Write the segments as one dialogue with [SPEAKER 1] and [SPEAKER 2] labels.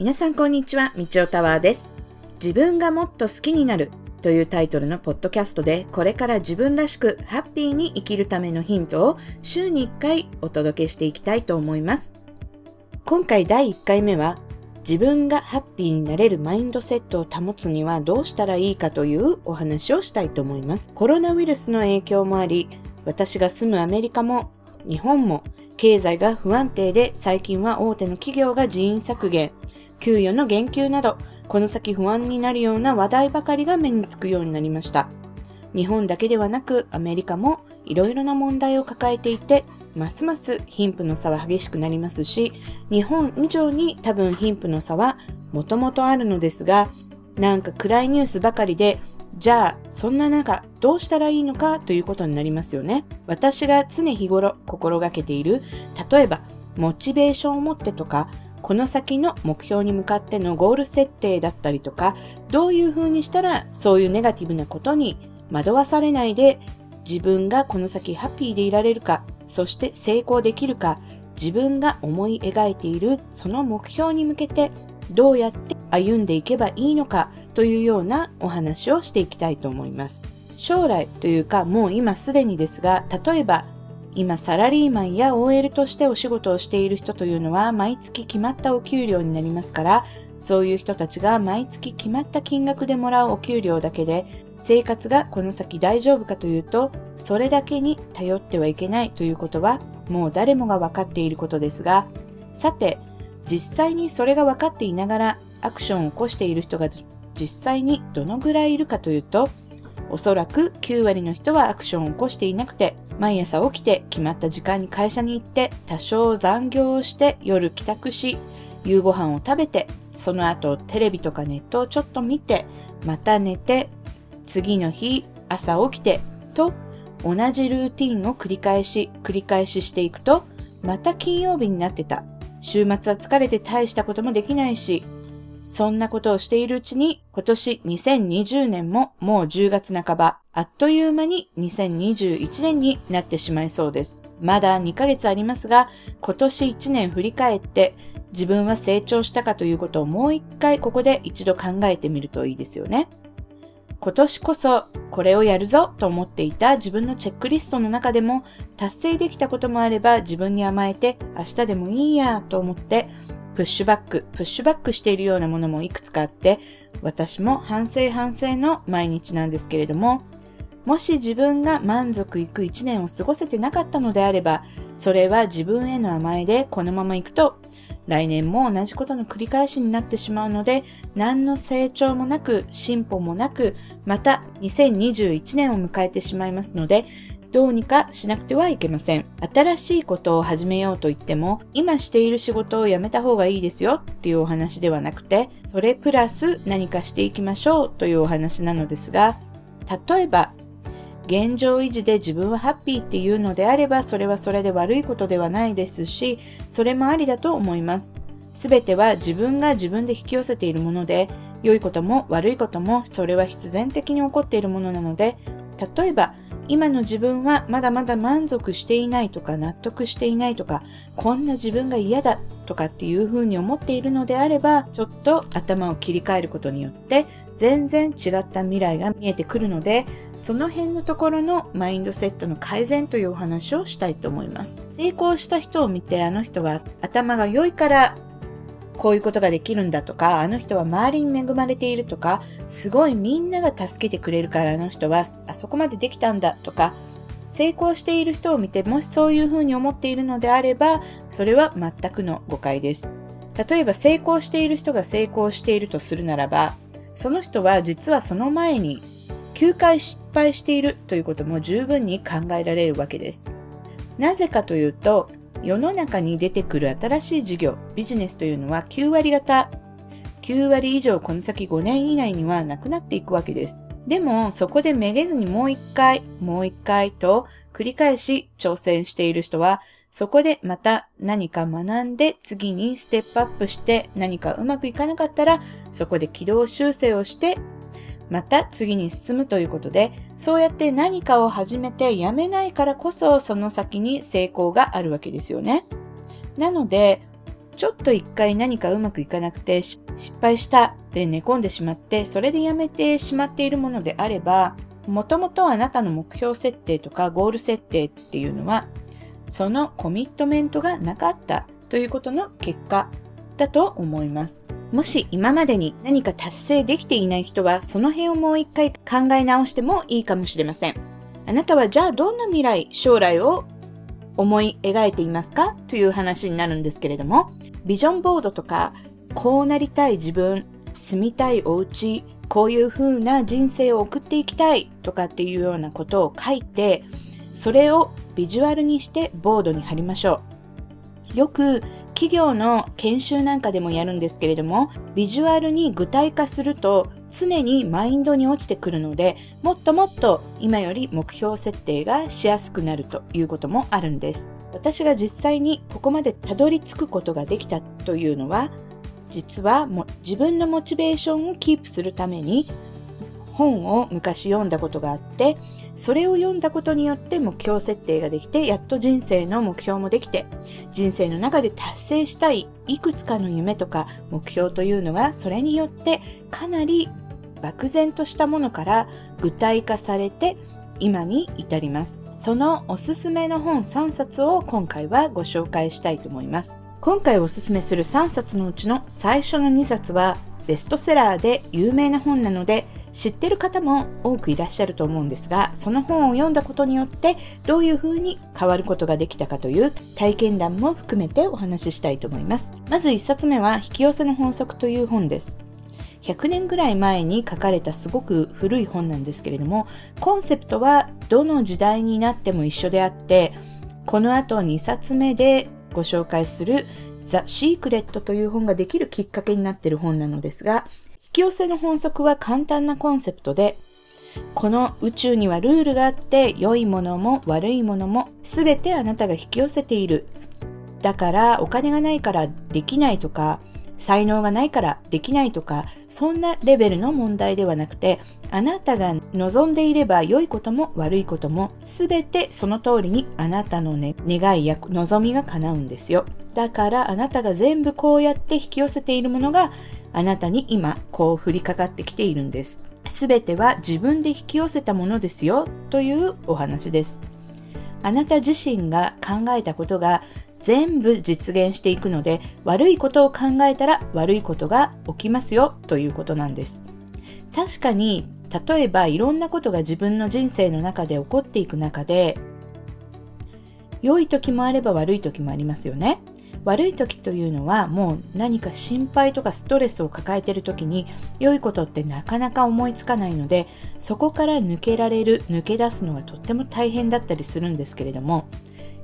[SPEAKER 1] 皆さんこんにちは、みちおタワーです。自分がもっと好きになるというタイトルのポッドキャストで、これから自分らしくハッピーに生きるためのヒントを週に1回お届けしていきたいと思います。今回第1回目は、自分がハッピーになれるマインドセットを保つにはどうしたらいいかというお話をしたいと思います。コロナウイルスの影響もあり、私が住むアメリカも日本も経済が不安定で最近は大手の企業が人員削減、給与の減給など、この先不安になるような話題ばかりが目につくようになりました。日本だけではなくアメリカもいろいろな問題を抱えていて、ますます貧富の差は激しくなりますし、日本以上に多分貧富の差はもともとあるのですが、なんか暗いニュースばかりで、じゃあそんな中どうしたらいいのかということになりますよね。私が常日頃心がけている、例えばモチベーションを持ってとか、この先の目標に向かってのゴール設定だったりとか、どういう風にしたらそういうネガティブなことに惑わされないで自分がこの先ハッピーでいられるか、そして成功できるか、自分が思い描いているその目標に向けてどうやって歩んでいけばいいのかというようなお話をしていきたいと思います。将来というかもう今すでにですが、例えば今サラリーマンや OL としてお仕事をしている人というのは毎月決まったお給料になりますから、そういう人たちが毎月決まった金額でもらうお給料だけで生活がこの先大丈夫かというと、それだけに頼ってはいけないということはもう誰もが分かっていることですが、さて、実際にそれが分かっていながらアクションを起こしている人が実際にどのぐらいいるかというと、おそらく9割の人はアクションを起こしていなくて、毎朝起きて決まった時間に会社に行って、多少残業をして夜帰宅し、夕ご飯を食べて、その後テレビとかネットをちょっと見て、また寝て、次の日朝起きて、と同じルーティンを繰り返し繰り返ししていくと、また金曜日になってた。週末は疲れて大したこともできないし、そんなことをしているうちに、今年2020年ももう10月半ば、あっという間に2021年になってしまいそうです。まだ2ヶ月ありますが、今年1年振り返って、自分は成長したかということをもう一回ここで一度考えてみるといいですよね。今年こそこれをやるぞと思っていた自分のチェックリストの中でも達成できたこともあれば自分に甘えて明日でもいいやと思ってプッシュバック、プッシュバックしているようなものもいくつかあって、私も反省反省の毎日なんですけれども、もし自分が満足いく一年を過ごせてなかったのであれば、それは自分への甘えでこのまま行くと、来年も同じことの繰り返しになってしまうので、何の成長もなく、進歩もなく、また2021年を迎えてしまいますので、どうにかしなくてはいけません。新しいことを始めようと言っても、今している仕事を辞めた方がいいですよっていうお話ではなくて、それプラス何かしていきましょうというお話なのですが、例えば、現状維持で自分はハッピーっていうのであれば、それはそれで悪いことではないですし、それもありだと思います。すべては自分が自分で引き寄せているもので、良いことも悪いこともそれは必然的に起こっているものなので、例えば今の自分はまだまだ満足していないとか納得していないとか、こんな自分が嫌だとかっていうふうに思っているのであれば、ちょっと頭を切り替えることによって全然違った未来が見えてくるので、その辺のところのマインドセットの改善というお話をしたいと思います。成功した人を見てあの人は頭が良いからこういうことができるんだとか、あの人は周りに恵まれているとか、すごいみんなが助けてくれるからあの人はあそこまでできたんだとか、成功している人を見て、もしそういうふうに思っているのであれば、それは全くの誤解です。例えば成功している人が成功しているとするならば、その人は実はその前に9回失敗しているということも十分に考えられるわけです。なぜかというと、世の中に出てくる新しい事業、ビジネスというのは9割方、9割以上この先5年以内にはなくなっていくわけです。でも、そこでめげずにもう一回、もう一回と繰り返し挑戦している人は、そこでまた何か学んで次にステップアップして何かうまくいかなかったら、そこで軌道修正をしてまた次に進むということで、そうやって何かを始めてやめないからこそその先に成功があるわけですよね。なので、ちょっと一回何かうまくいかなくて失敗したって寝込んでしまってそれでやめてしまっているものであればもともとあなたの目標設定とかゴール設定っていうのはそのコミットメントがなかったということの結果だと思います。もし今までに何か達成できていない人はその辺をもう一回考え直してもいいかもしれません。あなたはじゃあどんな未来、将来を思い描いていますか？という話になるんですけれども、ビジョンボードとか、こうなりたい自分、住みたいお家、こういう風な人生を送っていきたいとかっていうようなことを書いて、それをビジュアルにしてボードに貼りましょう。よく企業の研修なんかでもやるんですけれども、ビジュアルに具体化すると常にマインドに落ちてくるので、もっともっと今より目標設定がしやすくなるということもあるんです。私が実際にここまでたどり着くことができたというのは、実はも自分のモチベーションをキープするために本を昔読んだことがあって、それを読んだことによって目標設定ができて、やっと人生の目標もできて、人生の中で達成したいいくつかの夢とか目標というのが、それによってかなり漠然としたものから具体化されて、今に至ります。そのおすすめの本3冊を今回はご紹介したいと思います。今回おすすめする3冊のうちの最初の2冊はベストセラーで有名な本なので知ってる方も多くいらっしゃると思うんですがその本を読んだことによってどういう風に変わることができたかという体験談も含めてお話ししたいと思います。まず1冊目は引き寄せの法則という本です。100年ぐらい前に書かれたすごく古い本なんですけれどもコンセプトはどの時代になっても一緒であってこの後2冊目でご紹介するザ・シークレットという本ができるきっかけになっている本なのですが、引き寄せの法則は簡単なコンセプトで、この宇宙にはルールがあって、良いものも悪いものも全てあなたが引き寄せている。だからお金がないからできないとか、才能がないからできないとか、そんなレベルの問題ではなくて、あなたが望んでいれば良いことも悪いことも全てその通りにあなたの、ね、願いや望みが叶うんですよ。だからあなたが全部こうやって引き寄せているものがあなたに今こう降りかかってきているんです。すべては自分で引き寄せたものですよというお話です。あなた自身が考えたことが全部実現していくので悪いことを考えたら悪いことが起きますよということなんです。確かに例えばいろんなことが自分の人生の中で起こっていく中で良い時もあれば悪い時もありますよね。悪い時というのはもう何か心配とかストレスを抱えている時に良いことってなかなか思いつかないのでそこから抜けられる抜け出すのがとっても大変だったりするんですけれども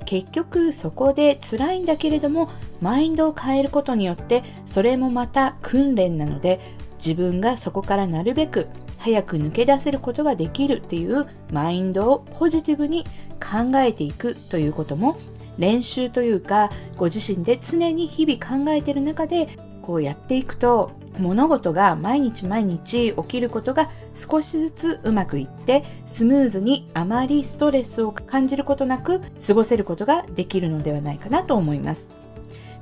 [SPEAKER 1] 結局そこで辛いんだけれどもマインドを変えることによってそれもまた訓練なので自分がそこからなるべく早く抜け出せることができるっていうマインドをポジティブに考えていくということも練習というかご自身で常に日々考えている中でこうやっていくと物事が毎日毎日起きることが少しずつうまくいってスムーズにあまりストレスを感じることなく過ごせることができるのではないかなと思います。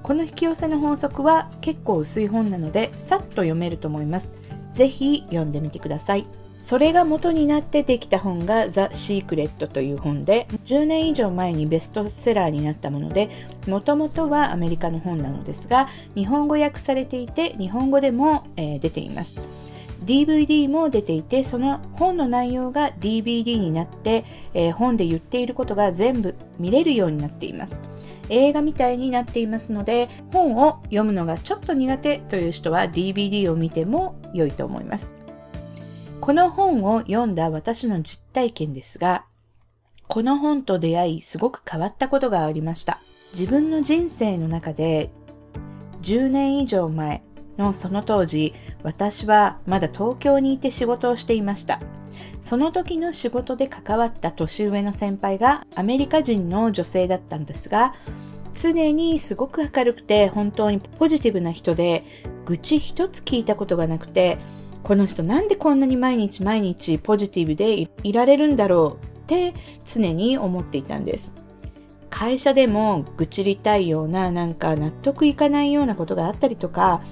[SPEAKER 1] この引き寄せの法則は結構薄い本なのでさっと読めると思います。是非読んでみてください。それが元になってできた本がザ・シークレットという本で10年以上前にベストセラーになったものでもともとはアメリカの本なのですが日本語訳されていて日本語でも、えー、出ています。DVD も出ていてその本の内容が DVD になって、えー、本で言っていることが全部見れるようになっています。映画みたいになっていますので本を読むのがちょっと苦手という人は DVD を見ても良いと思います。この本を読んだ私の実体験ですが、この本と出会いすごく変わったことがありました。自分の人生の中で10年以上前のその当時、私はまだ東京にいて仕事をしていました。その時の仕事で関わった年上の先輩がアメリカ人の女性だったんですが、常にすごく明るくて本当にポジティブな人で愚痴一つ聞いたことがなくてこの人なんでこんなに毎日毎日ポジティブでいられるんだろうって常に思っていたんです。会社でも愚痴りたいようななんか納得いかないようなことがあったりとか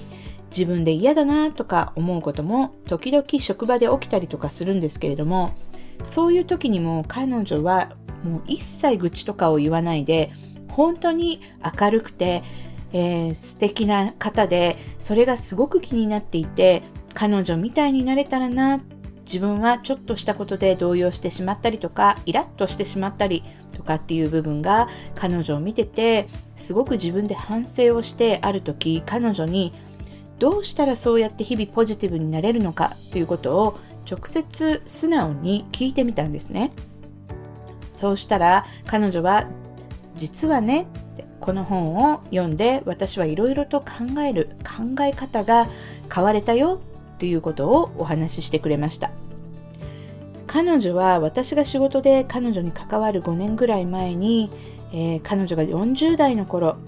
[SPEAKER 1] 自分で嫌だなとか思うことも時々職場で起きたりとかするんですけれどもそういう時にも彼女はもう一切愚痴とかを言わないで本当に明るくて、えー、素敵な方でそれがすごく気になっていて彼女みたいになれたらな自分はちょっとしたことで動揺してしまったりとかイラッとしてしまったりとかっていう部分が彼女を見ててすごく自分で反省をしてある時彼女にどうしたらそうやって日々ポジティブになれるのかということを直接素直に聞いてみたんですね。そうしたら彼女は実はねこの本を読んで私はいろいろと考える考え方が変われたよということをお話ししてくれました。彼女は私が仕事で彼女に関わる5年ぐらい前に、えー、彼女が40代の頃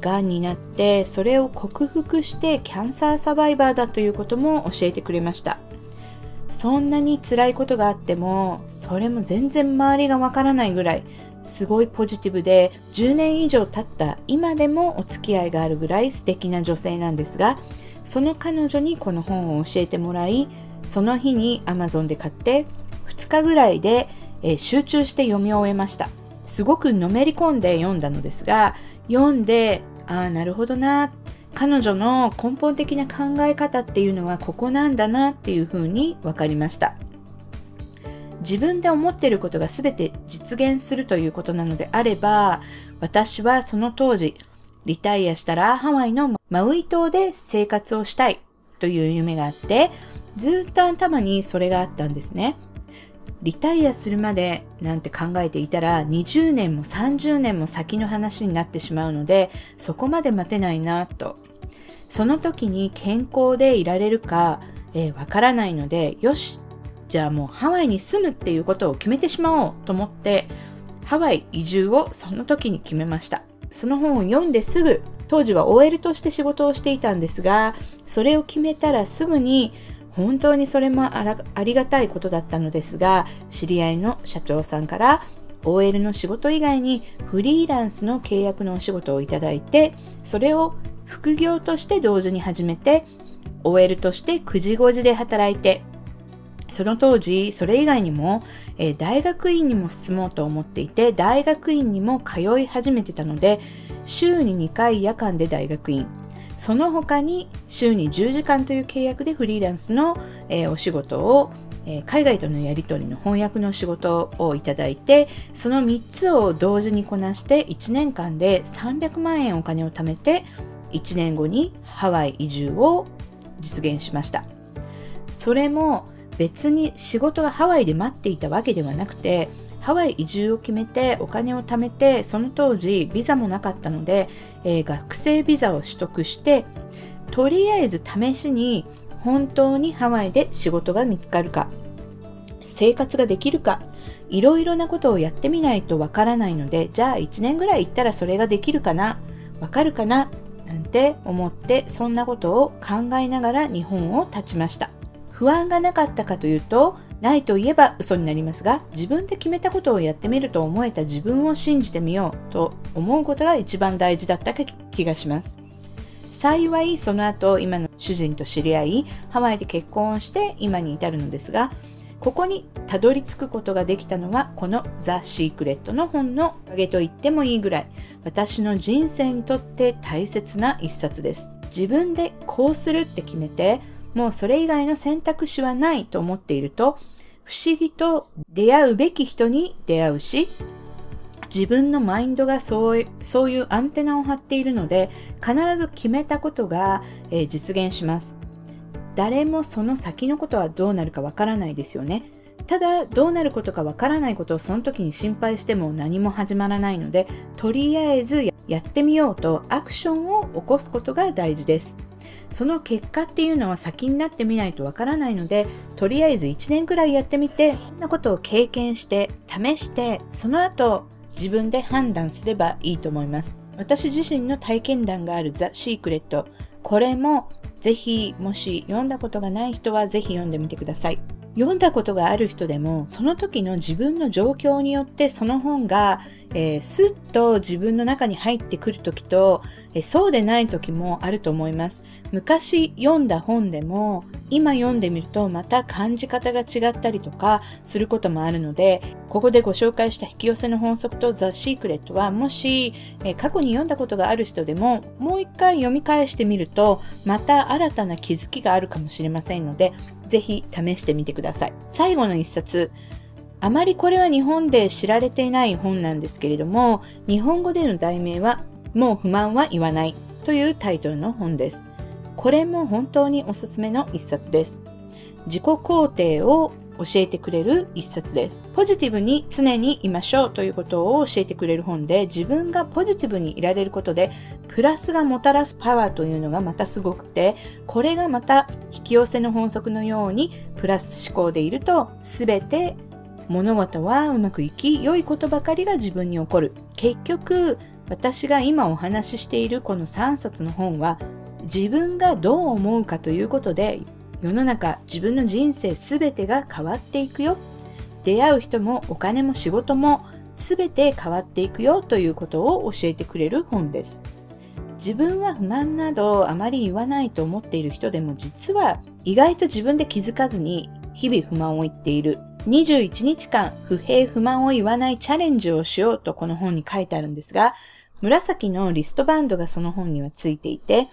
[SPEAKER 1] がんになってそれを克服してキャンサーサバイバーだということも教えてくれました。そんなに辛いことがあってもそれも全然周りがわからないぐらいすごいポジティブで10年以上経った今でもお付き合いがあるぐらい素敵な女性なんですがその彼女にこの本を教えてもらいその日に Amazon で買って2日ぐらいで、えー、集中して読み終えました。すごくのめり込んで読んだのですが読んでああなるほどな。彼女の根本的な考え方っていうのはここなんだなっていうふうに分かりました。自分で思っていることが全て実現するということなのであれば私はその当時リタイアしたらハワイのマウイ島で生活をしたいという夢があってずっと頭にそれがあったんですね。リタイアするまでなんて考えていたら20年も30年も先の話になってしまうのでそこまで待てないなと。その時に健康でいられるかわ、えー、からないのでよしじゃあもうハワイに住むっていうことを決めてしまおうと思ってハワイ移住をその時に決めました。その本を読んですぐ当時は OL として仕事をしていたんですがそれを決めたらすぐに本当にそれもありがたいことだったのですが知り合いの社長さんから OL の仕事以外にフリーランスの契約のお仕事をいただいてそれを副業として同時に始めて OL として9時5時で働いてその当時それ以外にも、えー、大学院にも進もうと思っていて大学院にも通い始めてたので週に2回夜間で大学院。その他に週に10時間という契約でフリーランスの、えー、お仕事を、えー、海外とのやり取りの翻訳の仕事をいただいてその3つを同時にこなして1年間で300万円お金を貯めて1年後にハワイ移住を実現しました。それも別に仕事がハワイで待っていたわけではなくてハワイ移住を決めてお金を貯めてその当時ビザもなかったので、えー、学生ビザを取得してとりあえず試しに本当にハワイで仕事が見つかるか生活ができるかいろいろなことをやってみないとわからないのでじゃあ1年ぐらい行ったらそれができるかなわかるかななんて思ってそんなことを考えながら日本を立ちました。不安がなかったかというとないといえば嘘になりますが自分で決めたことをやってみると思えた自分を信じてみようと思うことが一番大事だった気がします。幸いその後今の主人と知り合いハワイで結婚をして今に至るのですがここにたどり着くことができたのはこのザ・シークレットの本のおかげと言ってもいいぐらい私の人生にとって大切な一冊です。自分でこうするって決めてもうそれ以外の選択肢はないと思っていると不思議と出会うべき人に出会うし、自分のマインドがそうそういうアンテナを張っているので、必ず決めたことが、えー、実現します。誰もその先のことはどうなるかわからないですよね。ただ、どうなることかわからないことをその時に心配しても何も始まらないので、とりあえずやってみようとアクションを起こすことが大事です。その結果っていうのは先になってみないとわからないのでとりあえず1年くらいやってみてそんなことを経験して試してその後自分で判断すればいいと思います。私自身の体験談があるザ・シークレットこれもぜひもし読んだことがない人はぜひ読んでみてください。読んだことがある人でも、その時の自分の状況によってその本が、えー、スッと自分の中に入ってくる時と、えー、そうでない時もあると思います。昔読んだ本でも、今読んでみるとまた感じ方が違ったりとかすることもあるので、ここでご紹介した引き寄せの本則とザ・シークレットは、もし、えー、過去に読んだことがある人でも、もう一回読み返してみると、また新たな気づきがあるかもしれませんので、ぜひ試してみてください。最後の一冊、あまりこれは日本で知られていない本なんですけれども、日本語での題名は、もう不満は言わないというタイトルの本です。これも本当におすすめの一冊です。自己肯定を教えてくれる一冊です。ポジティブに常にいましょうということを教えてくれる本で、自分がポジティブにいられることで、プラスがもたらすパワーというのがまたすごくて、これがまた引き寄せの法則のように、プラス思考でいると、すべて物事はうまくいき、良いことばかりが自分に起こる。結局、私が今お話ししているこの3冊の本は、自分がどう思うかということで世の中、自分の人生すべてが変わっていくよ。出会う人もお金も仕事もすべて変わっていくよということを教えてくれる本です。自分は不満などあまり言わないと思っている人でも実は意外と自分で気づかずに日々不満を言っている。21日間不平不満を言わないチャレンジをしようとこの本に書いてあるんですが、紫のリストバンドがその本にはついていて、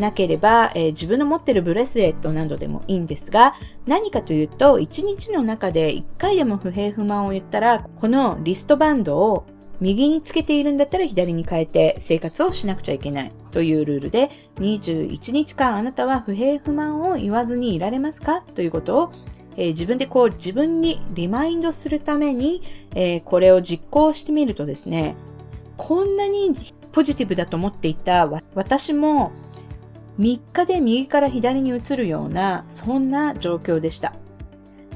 [SPEAKER 1] なければ、えー、自分の持ってるブレスレットなどでもいいんですが、何かというと、1日の中で1回でも不平不満を言ったら、このリストバンドを右につけているんだったら左に変えて生活をしなくちゃいけない。というルールで、21日間あなたは不平不満を言わずにいられますか？ということをえー、自分でこう自分にリマインドするために、えー、これを実行してみるとですね、こんなにポジティブだと思っていた私も3日で右から左に移るような、そんな状況でした。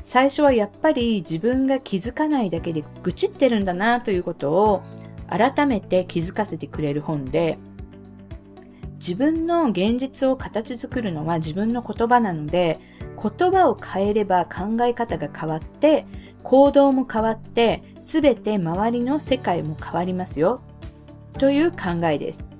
[SPEAKER 1] 最初はやっぱり自分が気づかないだけで愚痴ってるんだなということを改めて気づかせてくれる本で、自分の現実を形作るのは自分の言葉なので、言葉を変えれば考え方が変わって、行動も変わって、すべて周りの世界も変わりますよ。という考えです。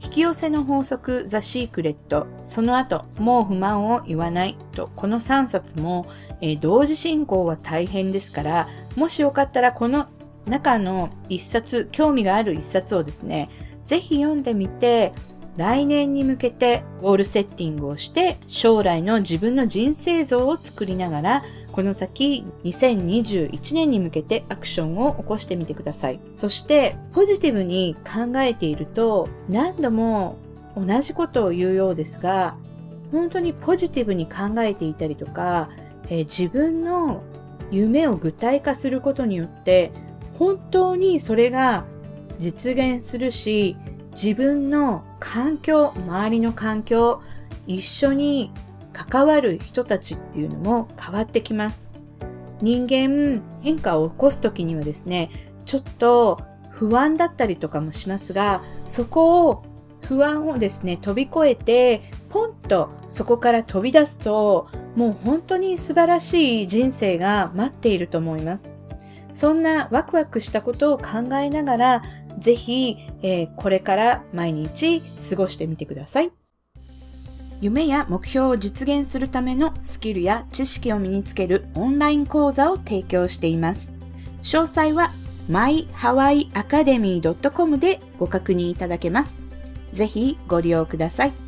[SPEAKER 1] 引き寄せの法則、ザ・シークレット、その後、もう不満を言わない。と、この3冊も、えー、同時進行は大変ですから、もしよかったらこの中の1冊、興味がある1冊をですね、ぜひ読んでみて、来年に向けてゴールセッティングをして将来の自分の人生像を作りながらこの先2021年に向けてアクションを起こしてみてください。そしてポジティブに考えていると何度も同じことを言うようですが本当にポジティブに考えていたりとか、えー、自分の夢を具体化することによって本当にそれが実現するし自分の環境周りの環境一緒に関わる人たちっていうのも変わってきます。人間変化を起こすときにはですね、ちょっと不安だったりとかもしますが、そこを不安をですね、飛び越えて、ポンとそこから飛び出すと、もう本当に素晴らしい人生が待っていると思います。そんなワクワクしたことを考えながら、ぜひ、えー、これから毎日過ごしてみてください。夢や目標を実現するためのスキルや知識を身につけるオンライン講座を提供しています。詳細は myhawaiiacademy.com でご確認いただけます。ぜひご利用ください。